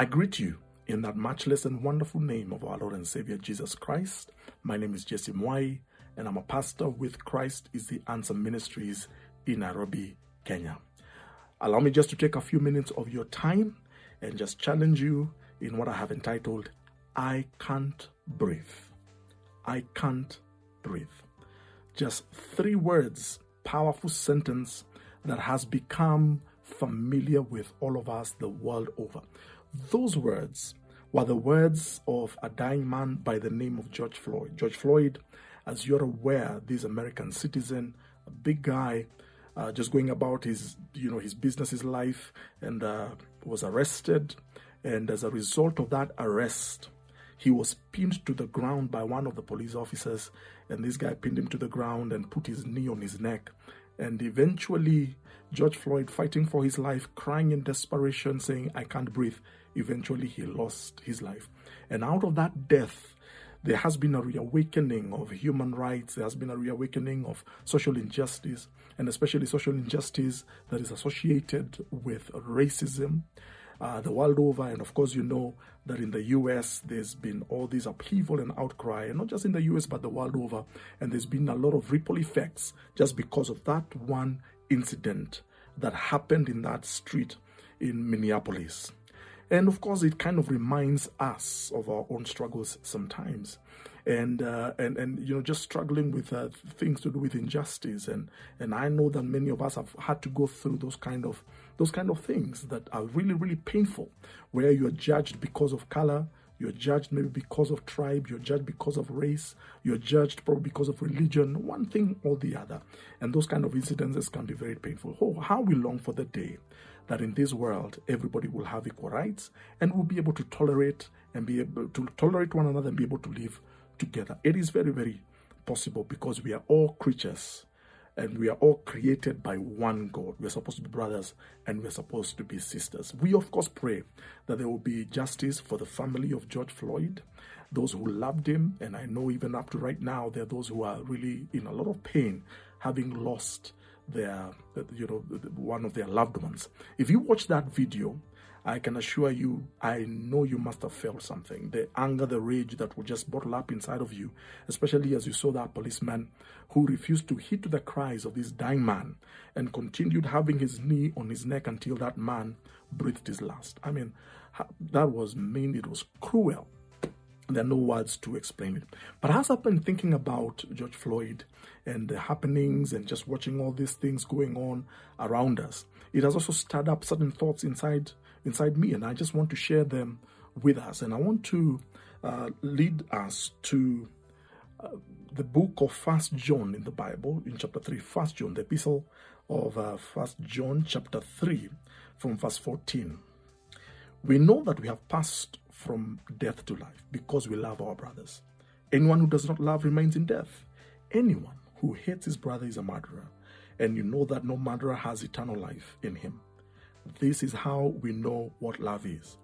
I greet you in that matchless and wonderful name of our Lord and Savior Jesus Christ. My name is Jesse Mwai, and I'm a pastor with Christ is the Answer Ministries in Nairobi, Kenya. Allow me just to take a few minutes of your time and just challenge you in what I have entitled I Can't Breathe. I Can't Breathe. Just three words, powerful sentence that has become familiar with all of us the world over. Those words were the words of a dying man by the name of George Floyd. George Floyd, as you're aware, this American citizen, a big guy, uh, just going about his, you know, his business, his life, and uh, was arrested. And as a result of that arrest, he was pinned to the ground by one of the police officers. And this guy pinned him to the ground and put his knee on his neck. And eventually, George Floyd, fighting for his life, crying in desperation, saying, I can't breathe, eventually he lost his life. And out of that death, there has been a reawakening of human rights, there has been a reawakening of social injustice, and especially social injustice that is associated with racism. Uh, the world over, and of course, you know that in the US there's been all this upheaval and outcry, and not just in the US but the world over, and there's been a lot of ripple effects just because of that one incident that happened in that street in Minneapolis. And of course, it kind of reminds us of our own struggles sometimes. And, uh, and and you know just struggling with uh, things to do with injustice and and I know that many of us have had to go through those kind of those kind of things that are really really painful where you're judged because of color you're judged maybe because of tribe, you're judged because of race, you're judged probably because of religion, one thing or the other. And those kind of incidences can be very painful. Oh, how we long for the day that in this world everybody will have equal rights and will be able to tolerate and be able to tolerate one another and be able to live together. It is very, very possible because we are all creatures and we are all created by one God. We're supposed to be brothers and we're supposed to be sisters. We, of course, pray that there will be justice for the family of George Floyd, those who loved him, and I know even up to right now, there are those who are really in a lot of pain having lost their, you know, one of their loved ones. If you watch that video, I can assure you, I know you must have felt something. The anger, the rage that would just bottle up inside of you, especially as you saw that policeman who refused to heed to the cries of this dying man and continued having his knee on his neck until that man breathed his last. I mean, that was mean, it was cruel. There are no words to explain it. But as I've been thinking about George Floyd and the happenings and just watching all these things going on around us, it has also stirred up certain thoughts inside inside me, and I just want to share them with us. And I want to uh, lead us to uh, the book of First John in the Bible, in chapter three. First John, the epistle of uh, First John, chapter three, from verse fourteen. We know that we have passed from death to life because we love our brothers. Anyone who does not love remains in death. Anyone who hates his brother is a murderer, and you know that no murderer has eternal life in him. This is how we know what love is.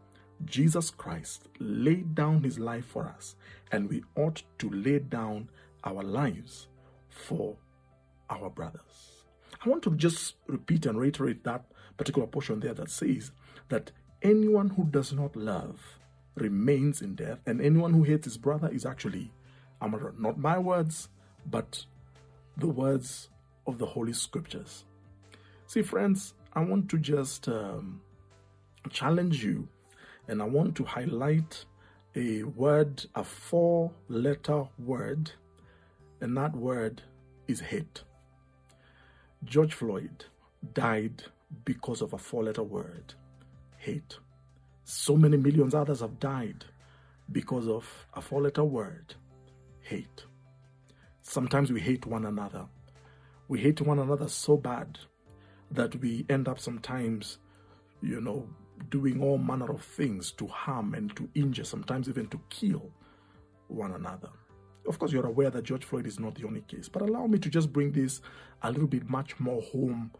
Jesus Christ laid down his life for us, and we ought to lay down our lives for our brothers. I want to just repeat and reiterate that particular portion there that says that anyone who does not love remains in death, and anyone who hates his brother is actually a murderer. Not my words, but the words of the Holy Scriptures. See, friends, I want to just um, challenge you and I want to highlight a word, a four letter word, and that word is hate. George Floyd died because of a four letter word hate. So many millions others have died because of a four letter word hate. Sometimes we hate one another. We hate one another so bad that we end up sometimes, you know, doing all manner of things to harm and to injure, sometimes even to kill one another. Of course, you're aware that George Floyd is not the only case, but allow me to just bring this a little bit much more home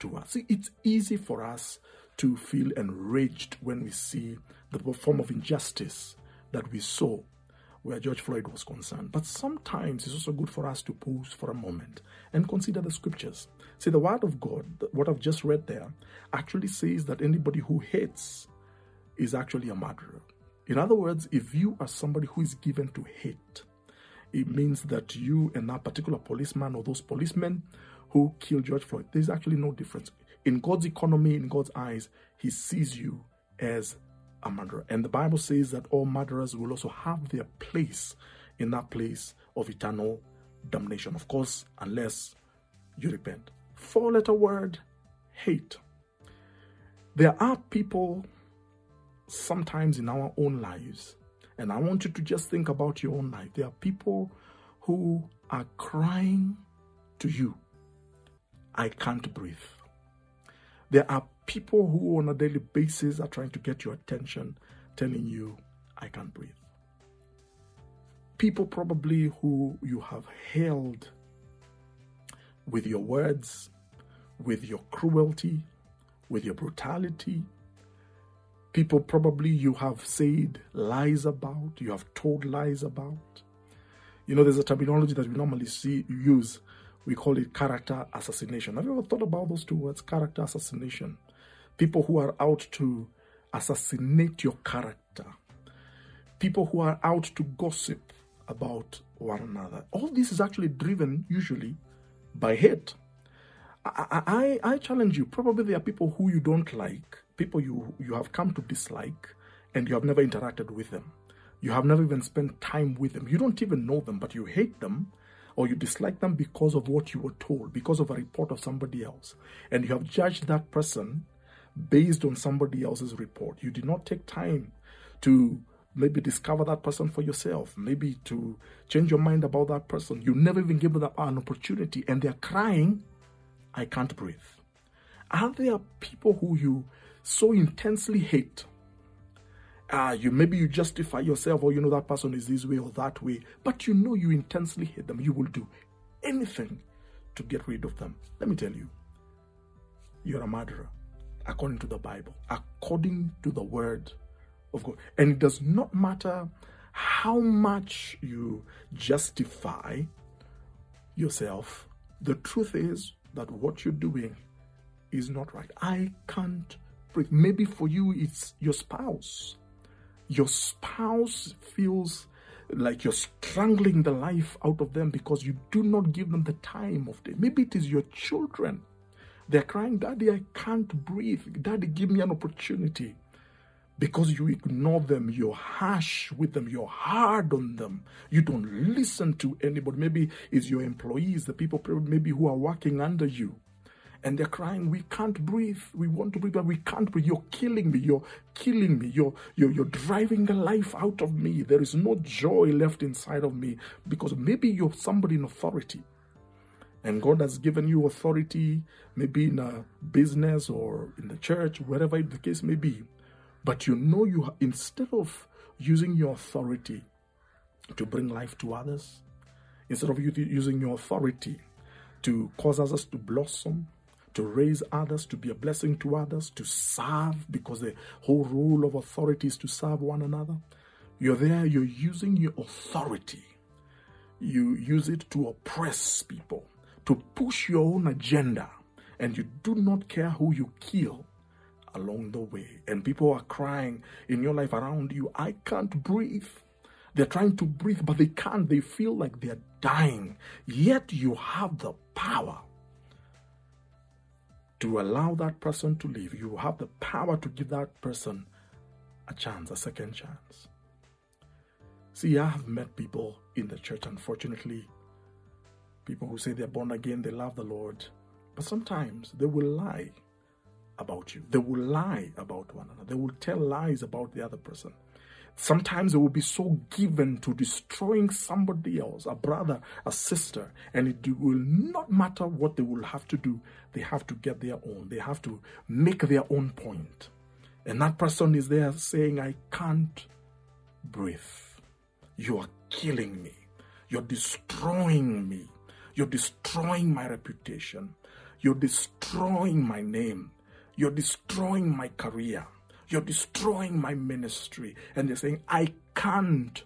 to us. See, it's easy for us to feel enraged when we see the form of injustice that we saw where George Floyd was concerned. But sometimes it's also good for us to pause for a moment and consider the scriptures. See, the Word of God, what I've just read there, actually says that anybody who hates is actually a murderer. In other words, if you are somebody who is given to hate, it means that you and that particular policeman or those policemen who killed George Floyd, there's actually no difference. In God's economy, in God's eyes, He sees you as a murderer. And the Bible says that all murderers will also have their place in that place of eternal damnation. Of course, unless you repent. Four letter word hate. There are people sometimes in our own lives, and I want you to just think about your own life. There are people who are crying to you, I can't breathe. There are people who, on a daily basis, are trying to get your attention, telling you, I can't breathe. People probably who you have held with your words, with your cruelty, with your brutality. People probably you have said lies about, you have told lies about. You know, there's a terminology that we normally see use. We call it character assassination. Have you ever thought about those two words, character assassination? People who are out to assassinate your character. People who are out to gossip about one another. All this is actually driven usually by hate. I, I, I challenge you. Probably there are people who you don't like, people you, you have come to dislike, and you have never interacted with them. You have never even spent time with them. You don't even know them, but you hate them or you dislike them because of what you were told, because of a report of somebody else. And you have judged that person based on somebody else's report. You did not take time to maybe discover that person for yourself, maybe to change your mind about that person. You never even give them an opportunity, and they're crying, I can't breathe. Are there people who you so intensely hate? Uh, you maybe you justify yourself, or you know that person is this way or that way, but you know you intensely hate them. You will do anything to get rid of them. Let me tell you, you're a murderer according to the Bible, according to the word of God. And it does not matter how much you justify yourself, the truth is that what you're doing is not right. I can't breathe. Maybe for you, it's your spouse. Your spouse feels like you're strangling the life out of them because you do not give them the time of day. Maybe it is your children. They're crying, Daddy, I can't breathe. Daddy, give me an opportunity because you ignore them, you're harsh with them, you're hard on them, you don't listen to anybody. Maybe it's your employees, the people maybe who are working under you. And they're crying, we can't breathe. We want to breathe, but we can't breathe. You're killing me. You're killing me. You're, you're, you're driving the life out of me. There is no joy left inside of me because maybe you're somebody in authority. And God has given you authority, maybe in a business or in the church, wherever the case may be. But you know, you instead of using your authority to bring life to others, instead of using your authority to cause others to blossom, to raise others, to be a blessing to others, to serve, because the whole role of authority is to serve one another. You're there, you're using your authority. You use it to oppress people, to push your own agenda, and you do not care who you kill along the way. And people are crying in your life around you, I can't breathe. They're trying to breathe, but they can't. They feel like they're dying. Yet you have the power to allow that person to live. You have the power to give that person a chance, a second chance. See, I have met people in the church, unfortunately, people who say they're born again, they love the Lord, but sometimes they will lie about you. They will lie about one another. They will tell lies about the other person. Sometimes they will be so given to destroying somebody else, a brother, a sister, and it will not matter what they will have to do. They have to get their own. They have to make their own point. And that person is there saying, I can't breathe. You are killing me. You're destroying me. You're destroying my reputation. You're destroying my name. You're destroying my career. You're destroying my ministry. And they're saying, I can't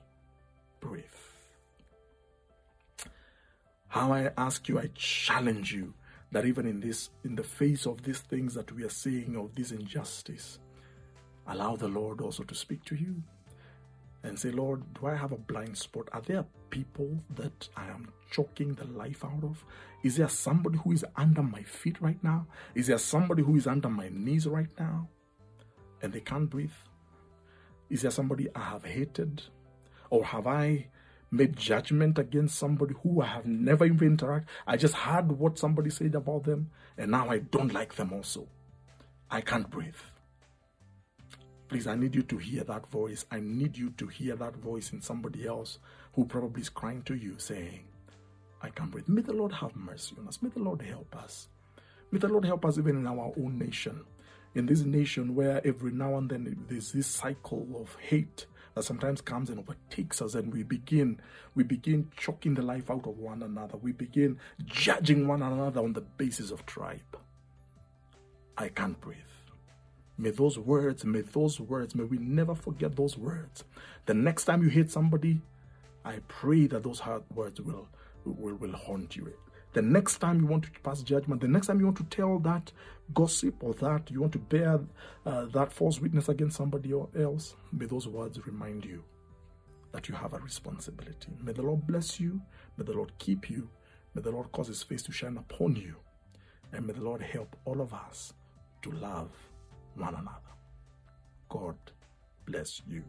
breathe. How I ask you, I challenge you that even in this, in the face of these things that we are seeing, of this injustice, Allow the Lord also to speak to you and say, Lord, do I have a blind spot? Are there people that I am choking the life out of? Is there somebody who is under my feet right now? Is there somebody who is under my knees right now and they can't breathe? Is there somebody I have hated? Or have I made judgment against somebody who I have never even interacted? I just heard what somebody said about them and now I don't like them also. I can't breathe. Please, I need you to hear that voice. I need you to hear that voice in somebody else who probably is crying to you saying, I can't breathe. May the Lord have mercy on us. May the Lord help us. May the Lord help us even in our own nation. In this nation where every now and then there's this cycle of hate that sometimes comes and overtakes us and we begin we begin choking the life out of one another. We begin judging one another on the basis of tribe. I can't breathe. May those words, may those words, may we never forget those words. The next time you hate somebody, I pray that those hard words will, will, will haunt you. The next time you want to pass judgment, the next time you want to tell that gossip or that you want to bear uh, that false witness against somebody or else, may those words remind you that you have a responsibility. May the Lord bless you. May the Lord keep you. May the Lord cause his face to shine upon you. And may the Lord help all of us to love one another. God bless you.